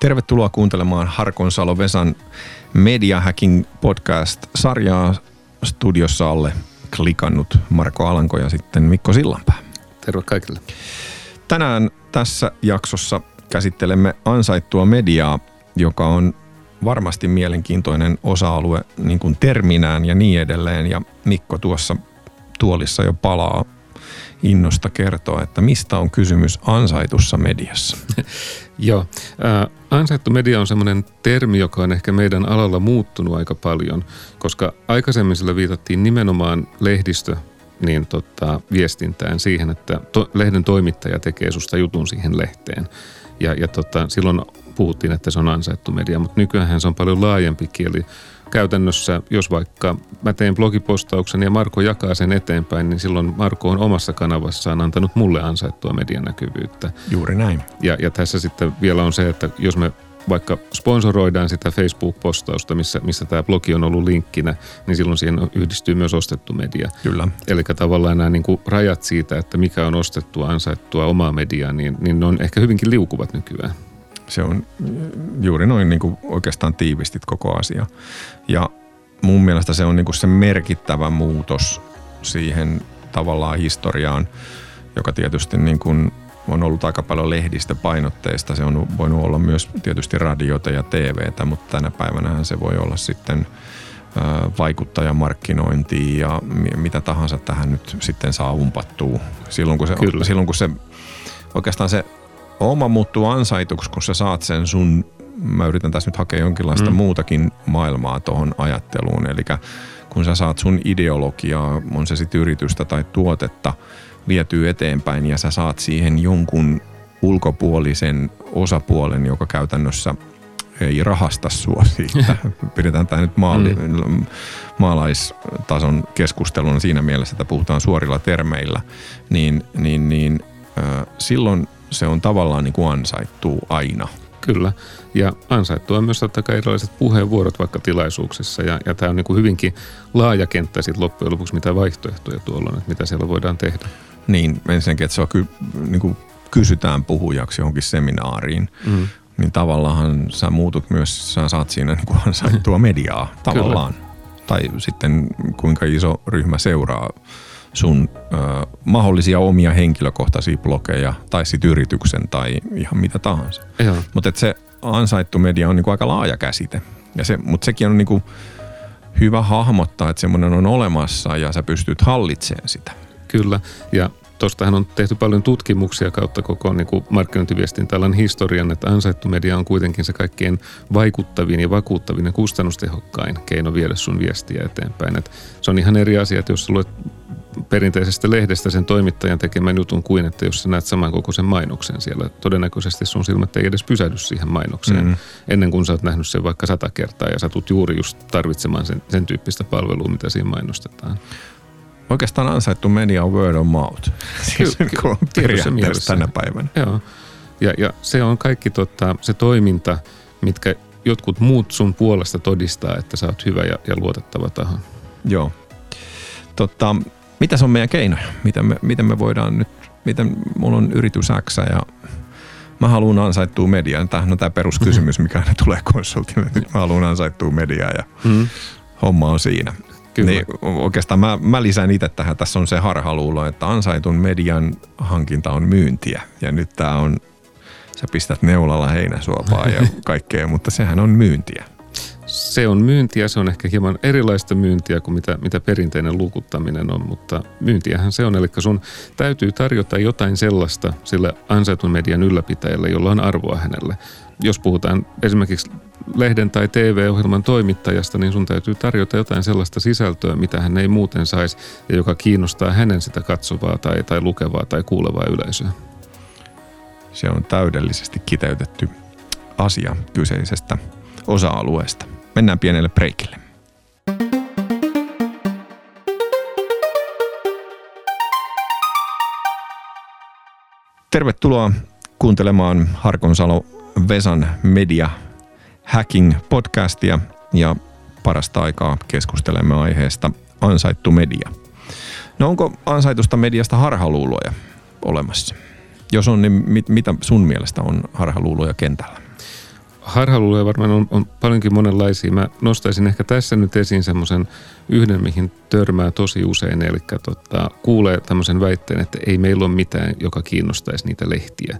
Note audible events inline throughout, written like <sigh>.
Tervetuloa kuuntelemaan Harkon Salo Vesan Media Hacking podcast-sarjaa studiossa alle klikannut Marko Alanko ja sitten Mikko Sillanpää. Terve kaikille. Tänään tässä jaksossa käsittelemme ansaittua mediaa, joka on varmasti mielenkiintoinen osa-alue niin kuin terminään ja niin edelleen. Ja Mikko tuossa tuolissa jo palaa innosta kertoa, että mistä on kysymys ansaitussa mediassa. <laughs> Joo. Äh, ansaittu media on semmoinen termi, joka on ehkä meidän alalla muuttunut aika paljon, koska aikaisemmin sillä viitattiin nimenomaan lehdistö niin tota, viestintään siihen, että to, lehden toimittaja tekee susta jutun siihen lehteen. Ja, ja tota, silloin puhuttiin, että se on ansaittu media, mutta nykyään se on paljon laajempi kieli käytännössä, jos vaikka mä teen blogipostauksen ja Marko jakaa sen eteenpäin, niin silloin Marko on omassa kanavassaan antanut mulle ansaittua medianäkyvyyttä. Juuri näin. Ja, ja tässä sitten vielä on se, että jos me vaikka sponsoroidaan sitä Facebook-postausta, missä, missä tämä blogi on ollut linkkinä, niin silloin siihen yhdistyy myös ostettu media. Kyllä. Eli tavallaan nämä niin kuin rajat siitä, että mikä on ostettua, ansaittua omaa mediaa, niin, niin ne on ehkä hyvinkin liukuvat nykyään se on juuri noin niin kuin oikeastaan tiivistit koko asia. Ja mun mielestä se on niin kuin se merkittävä muutos siihen tavallaan historiaan, joka tietysti niin kuin on ollut aika paljon lehdistöpainotteista. Se on voinut olla myös tietysti radiota ja TVtä, mutta tänä päivänä se voi olla sitten vaikuttajamarkkinointia ja mitä tahansa tähän nyt sitten saa umpattua. Silloin kun se, Kyllä. silloin kun se oikeastaan se oma muuttuu ansaituksi, kun sä saat sen sun, mä yritän tässä nyt hakea jonkinlaista mm. muutakin maailmaa tuohon ajatteluun. Eli kun sä saat sun ideologiaa, on se sitten yritystä tai tuotetta, vietyy eteenpäin ja sä saat siihen jonkun ulkopuolisen osapuolen, joka käytännössä ei rahasta sua siitä. <laughs> Pidetään tämä nyt maali, mm. maalaistason keskustelun siinä mielessä, että puhutaan suorilla termeillä, niin, niin, niin äh, silloin se on tavallaan niin kuin ansaittu aina. Kyllä. Ja ansaittu on myös totta kai erilaiset puheenvuorot vaikka tilaisuuksissa. Ja, ja tämä on niin kuin hyvinkin laaja kenttä sitten loppujen lopuksi, mitä vaihtoehtoja tuolla on, että mitä siellä voidaan tehdä. Niin, ensinnäkin, että se on ky, niin kuin kysytään puhujaksi johonkin seminaariin. Mm. Niin tavallaan sä muutut myös, sä saat siinä niin kuin ansaittua <laughs> mediaa tavallaan. Kyllä. Tai sitten kuinka iso ryhmä seuraa sun ö, mahdollisia omia henkilökohtaisia blogeja tai sit yrityksen tai ihan mitä tahansa. Mutta se ansaittu media on niinku aika laaja käsite. Ja se, mutta sekin on niinku hyvä hahmottaa, että semmoinen on olemassa ja sä pystyt hallitsemaan sitä. Kyllä, ja tuostahan on tehty paljon tutkimuksia kautta koko niin kuin markkinointiviestintäalan historian, että ansaittu media on kuitenkin se kaikkein vaikuttavin ja vakuuttavin ja kustannustehokkain keino viedä sun viestiä eteenpäin. Et se on ihan eri asia, että jos sä luet perinteisestä lehdestä sen toimittajan tekemän jutun kuin, että jos sä näet samankokoisen mainoksen siellä, todennäköisesti sun silmät ei edes pysähdy siihen mainokseen mm-hmm. ennen kuin sä oot nähnyt sen vaikka sata kertaa ja sä tulet juuri just tarvitsemaan sen, sen tyyppistä palvelua, mitä siinä mainostetaan. Oikeastaan ansaittu media on word of mouth. <laughs> Siis Kyllä, tänä päivänä. Joo. Ja, ja se on kaikki tota, se toiminta, mitkä jotkut muut sun puolesta todistaa, että sä oot hyvä ja, ja luotettava taho. Joo. Totta, mitä on meidän keinoja? Miten me, miten me voidaan nyt, miten mulla on yritys X ja mä haluan ansaittua mediaa. Tämähän on tämä peruskysymys, mikä aina tulee konsultille. Nyt mä haluan ansaittua mediaa ja mm. homma on siinä. Kyllä. Niin oikeastaan mä, mä lisään itse tähän. Tässä on se harhaluulo, että ansaitun median hankinta on myyntiä. Ja nyt tämä on, sä pistät neulalla heinäsuopaa ja <laughs> kaikkea, mutta sehän on myyntiä se on myyntiä, se on ehkä hieman erilaista myyntiä kuin mitä, mitä perinteinen lukuttaminen on, mutta myyntiähän se on. Eli sun täytyy tarjota jotain sellaista sille ansaitun median ylläpitäjälle, jolla on arvoa hänelle. Jos puhutaan esimerkiksi lehden tai TV-ohjelman toimittajasta, niin sun täytyy tarjota jotain sellaista sisältöä, mitä hän ei muuten saisi ja joka kiinnostaa hänen sitä katsovaa tai, tai lukevaa tai kuulevaa yleisöä. Se on täydellisesti kiteytetty asia kyseisestä osa-alueesta. Mennään pienelle breikille. Tervetuloa kuuntelemaan Harkonsalo Vesan Media Hacking podcastia ja parasta aikaa keskustelemme aiheesta ansaittu media. No onko ansaitusta mediasta harhaluuloja olemassa? Jos on, niin mit, mitä sun mielestä on harhaluuloja kentällä? Harhaluuloja varmaan on, on paljonkin monenlaisia. Mä nostaisin ehkä tässä nyt esiin semmoisen yhden, mihin törmää tosi usein. Eli tota, kuulee tämmöisen väitteen, että ei meillä ole mitään, joka kiinnostaisi niitä lehtiä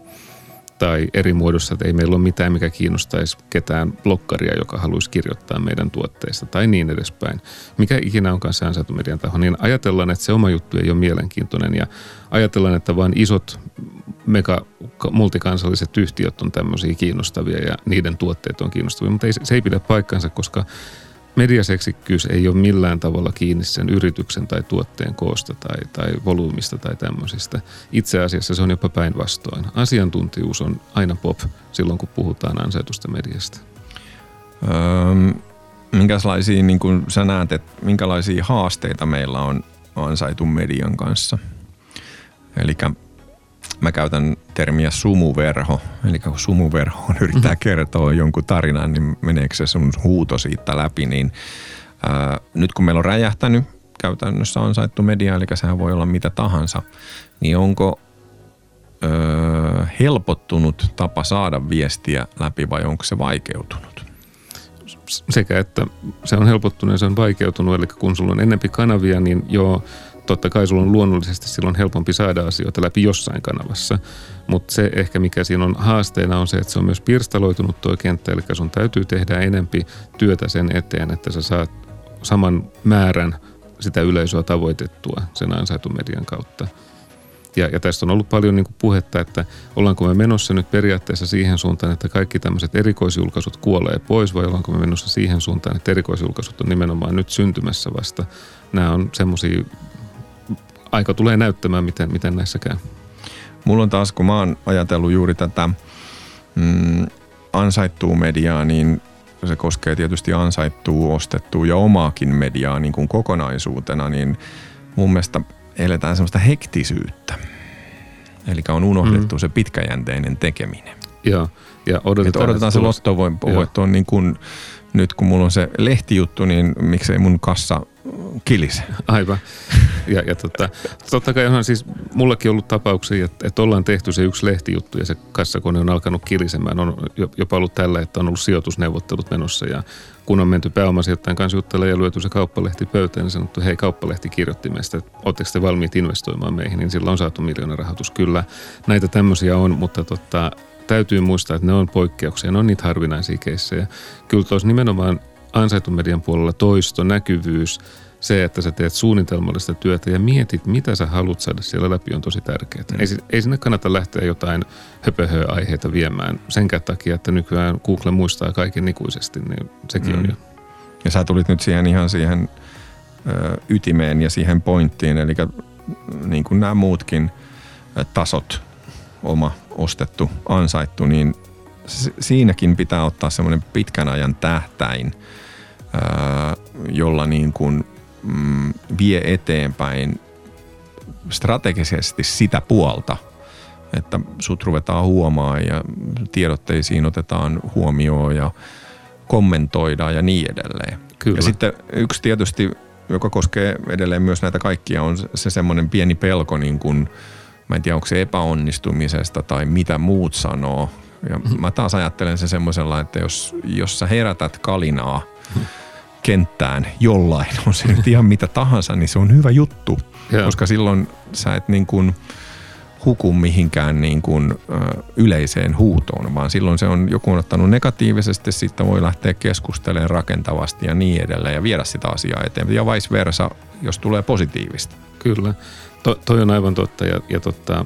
tai eri muodossa, että ei meillä ole mitään, mikä kiinnostaisi ketään blokkaria, joka haluaisi kirjoittaa meidän tuotteista tai niin edespäin. Mikä ikinä onkaan se ansaittu median taho, niin ajatellaan, että se oma juttu ei ole mielenkiintoinen ja ajatellaan, että vain isot mega multikansalliset yhtiöt on tämmöisiä kiinnostavia ja niiden tuotteet on kiinnostavia, mutta ei, se ei pidä paikkansa, koska mediaseksikkyys ei ole millään tavalla kiinni sen yrityksen tai tuotteen koosta tai, tai volyymista tai tämmöisistä. Itse asiassa se on jopa päinvastoin. Asiantuntijuus on aina pop silloin, kun puhutaan ansaitusta mediasta. Öö, minkälaisia, niin kuin sä näet, että minkälaisia haasteita meillä on ansaitun median kanssa? Eli mä käytän termiä sumuverho. Eli kun sumuverhoon yrittää mm-hmm. kertoa jonkun tarinan, niin meneekö se sun huuto siitä läpi, niin ää, nyt kun meillä on räjähtänyt käytännössä ansaittu media, eli sehän voi olla mitä tahansa, niin onko öö, helpottunut tapa saada viestiä läpi vai onko se vaikeutunut? Sekä että se on helpottunut ja se on vaikeutunut, eli kun sulla on enempi kanavia, niin joo, totta kai sulla on luonnollisesti silloin helpompi saada asioita läpi jossain kanavassa. Mutta se ehkä mikä siinä on haasteena on se, että se on myös pirstaloitunut tuo kenttä, eli sun täytyy tehdä enempi työtä sen eteen, että sä saat saman määrän sitä yleisöä tavoitettua sen ansaitun median kautta. Ja, ja tästä on ollut paljon niin puhetta, että ollaanko me menossa nyt periaatteessa siihen suuntaan, että kaikki tämmöiset erikoisjulkaisut kuolee pois, vai ollaanko me menossa siihen suuntaan, että erikoisjulkaisut on nimenomaan nyt syntymässä vasta. Nämä on semmoisia aika tulee näyttämään, miten, miten näissä käy. Mulla on taas, kun mä oon ajatellut juuri tätä mm, ansaittua mediaa, niin se koskee tietysti ansaittua, ostettua ja omaakin mediaa niin kuin kokonaisuutena, niin mun mielestä eletään semmoista hektisyyttä. Eli on unohdettu mm. se pitkäjänteinen tekeminen. Joo, ja odotetaan, odotetaan se lottovoitto on niin kuin, nyt kun mulla on se lehtijuttu, niin miksei mun kassa kilise. Aivan. Ja, ja tota, totta kai on siis mullakin ollut tapauksia, että, että ollaan tehty se yksi lehtijuttu ja se kassakone on alkanut kilisemään. On jopa ollut tällä, että on ollut sijoitusneuvottelut menossa ja kun on menty pääomasijoittajan kanssa juttelemaan ja lyöty se kauppalehti pöytään, niin sanottu, hei kauppalehti kirjoitti meistä, että oletteko te valmiit investoimaan meihin, niin sillä on saatu miljoona rahoitus. Kyllä näitä tämmöisiä on, mutta tota, täytyy muistaa, että ne on poikkeuksia, ne on niitä harvinaisia keissejä. Kyllä tuossa nimenomaan ansaitun median puolella toisto, näkyvyys, se, että sä teet suunnitelmallista työtä ja mietit, mitä sä haluat saada siellä läpi, on tosi tärkeää. Mm. Ei, ei sinne kannata lähteä jotain höpöhö-aiheita viemään senkään takia, että nykyään Google muistaa kaiken ikuisesti, niin sekin mm. on jo. Ja sä tulit nyt siihen ihan siihen ö, ytimeen ja siihen pointtiin, eli niin kuin nämä muutkin tasot, oma, ostettu, ansaittu, niin siinäkin pitää ottaa semmoinen pitkän ajan tähtäin, jolla niin kuin mm, vie eteenpäin strategisesti sitä puolta, että sut ruvetaan huomaan ja tiedotteisiin otetaan huomioon ja kommentoidaan ja niin edelleen. Kyllä. Ja sitten yksi tietysti, joka koskee edelleen myös näitä kaikkia, on se semmoinen pieni pelko, niin kuin, mä en tiedä onko se epäonnistumisesta tai mitä muut sanoo. Ja <laughs> mä taas ajattelen se semmoisella, että jos, jos sä herätät kalinaa – kenttään jollain, <laughs> on se nyt ihan mitä tahansa, niin se on hyvä juttu, yeah. koska silloin sä et niin kuin huku mihinkään niin kuin, ö, yleiseen huutoon, vaan silloin se on joku on ottanut negatiivisesti, sitten voi lähteä keskustelemaan rakentavasti ja niin edelleen ja viedä sitä asiaa eteenpäin ja vice versa, jos tulee positiivista. Kyllä, to, toi on aivan totta ja, ja totta,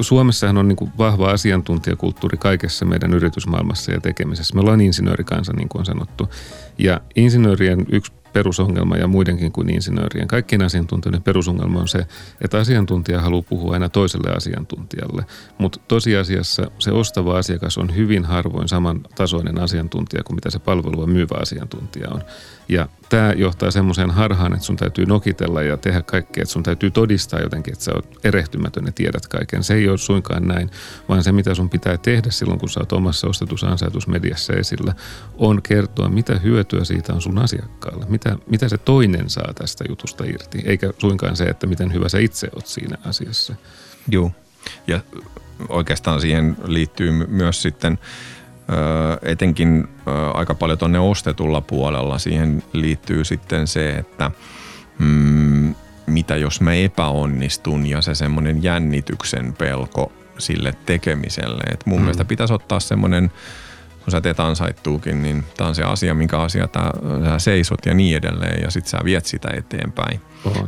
Suomessahan on niin kuin vahva asiantuntijakulttuuri kaikessa meidän yritysmaailmassa ja tekemisessä. Me ollaan insinöörikansa, niin kuin on sanottu. Ja insinöörien yksi perusongelma ja muidenkin kuin insinöörien, kaikkien asiantuntijoiden perusongelma on se, että asiantuntija haluaa puhua aina toiselle asiantuntijalle. Mutta tosiasiassa se ostava asiakas on hyvin harvoin saman tasoinen asiantuntija kuin mitä se palvelua myyvä asiantuntija on. Ja tämä johtaa semmoiseen harhaan, että sun täytyy nokitella ja tehdä kaikkea, että sun täytyy todistaa jotenkin, että sä oot erehtymätön ja tiedät kaiken. Se ei ole suinkaan näin, vaan se mitä sun pitää tehdä silloin, kun sä oot omassa ostetussa ansaitusmediassa esillä, on kertoa, mitä hyötyä siitä on sun asiakkaalle. Mitä, mitä se toinen saa tästä jutusta irti, eikä suinkaan se, että miten hyvä sä itse oot siinä asiassa. Joo, ja oikeastaan siihen liittyy myös sitten etenkin aika paljon tuonne ostetulla puolella siihen liittyy sitten se, että mm, mitä jos mä epäonnistun ja se semmoinen jännityksen pelko sille tekemiselle. Et mun mm. mielestä pitäisi ottaa semmoinen, kun sä teet ansaittuukin, niin tämä on se asia, minkä asia tää, sä seisot ja niin edelleen ja sit sä viet sitä eteenpäin.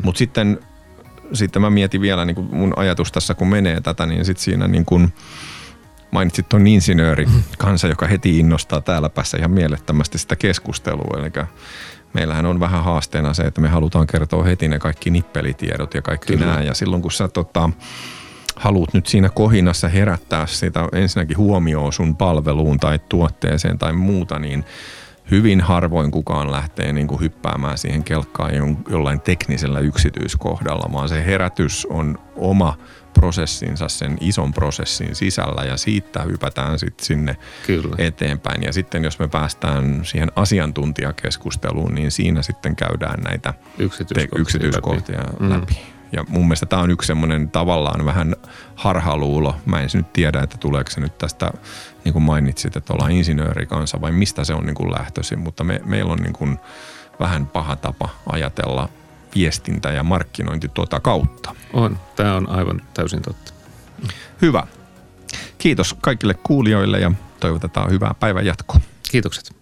Mutta sitten, sitten mä mietin vielä niin mun ajatus tässä, kun menee tätä, niin sit siinä niin kun, mainitsit tuon insinööri kanssa, joka heti innostaa täällä päässä ihan mielettömästi sitä keskustelua. Eli meillähän on vähän haasteena se, että me halutaan kertoa heti ne kaikki nippelitiedot ja kaikki Kyllä. nämä. Ja silloin kun sä tota, haluat nyt siinä kohinassa herättää sitä ensinnäkin huomioon sun palveluun tai tuotteeseen tai muuta, niin hyvin harvoin kukaan lähtee niin kuin hyppäämään siihen kelkkaan jollain teknisellä yksityiskohdalla, vaan se herätys on oma prosessinsa sen ison prosessin sisällä ja siitä hypätään sitten sinne Kyllä. eteenpäin. Ja sitten jos me päästään siihen asiantuntijakeskusteluun, niin siinä sitten käydään näitä yksityiskohtia, te- yksityiskohtia läpi. Mm. läpi. Ja mun mielestä tämä on yksi semmoinen tavallaan vähän harhaluulo. Mä en nyt tiedä, että tuleeko se nyt tästä, niin kuin mainitsit, että ollaan insinööri kanssa vai mistä se on niin kuin lähtöisin. Mutta me, meillä on niin kuin vähän paha tapa ajatella viestintä ja markkinointi tuota kautta. On. Tämä on aivan täysin totta. Hyvä. Kiitos kaikille kuulijoille ja toivotetaan hyvää päivän jatkoa. Kiitokset.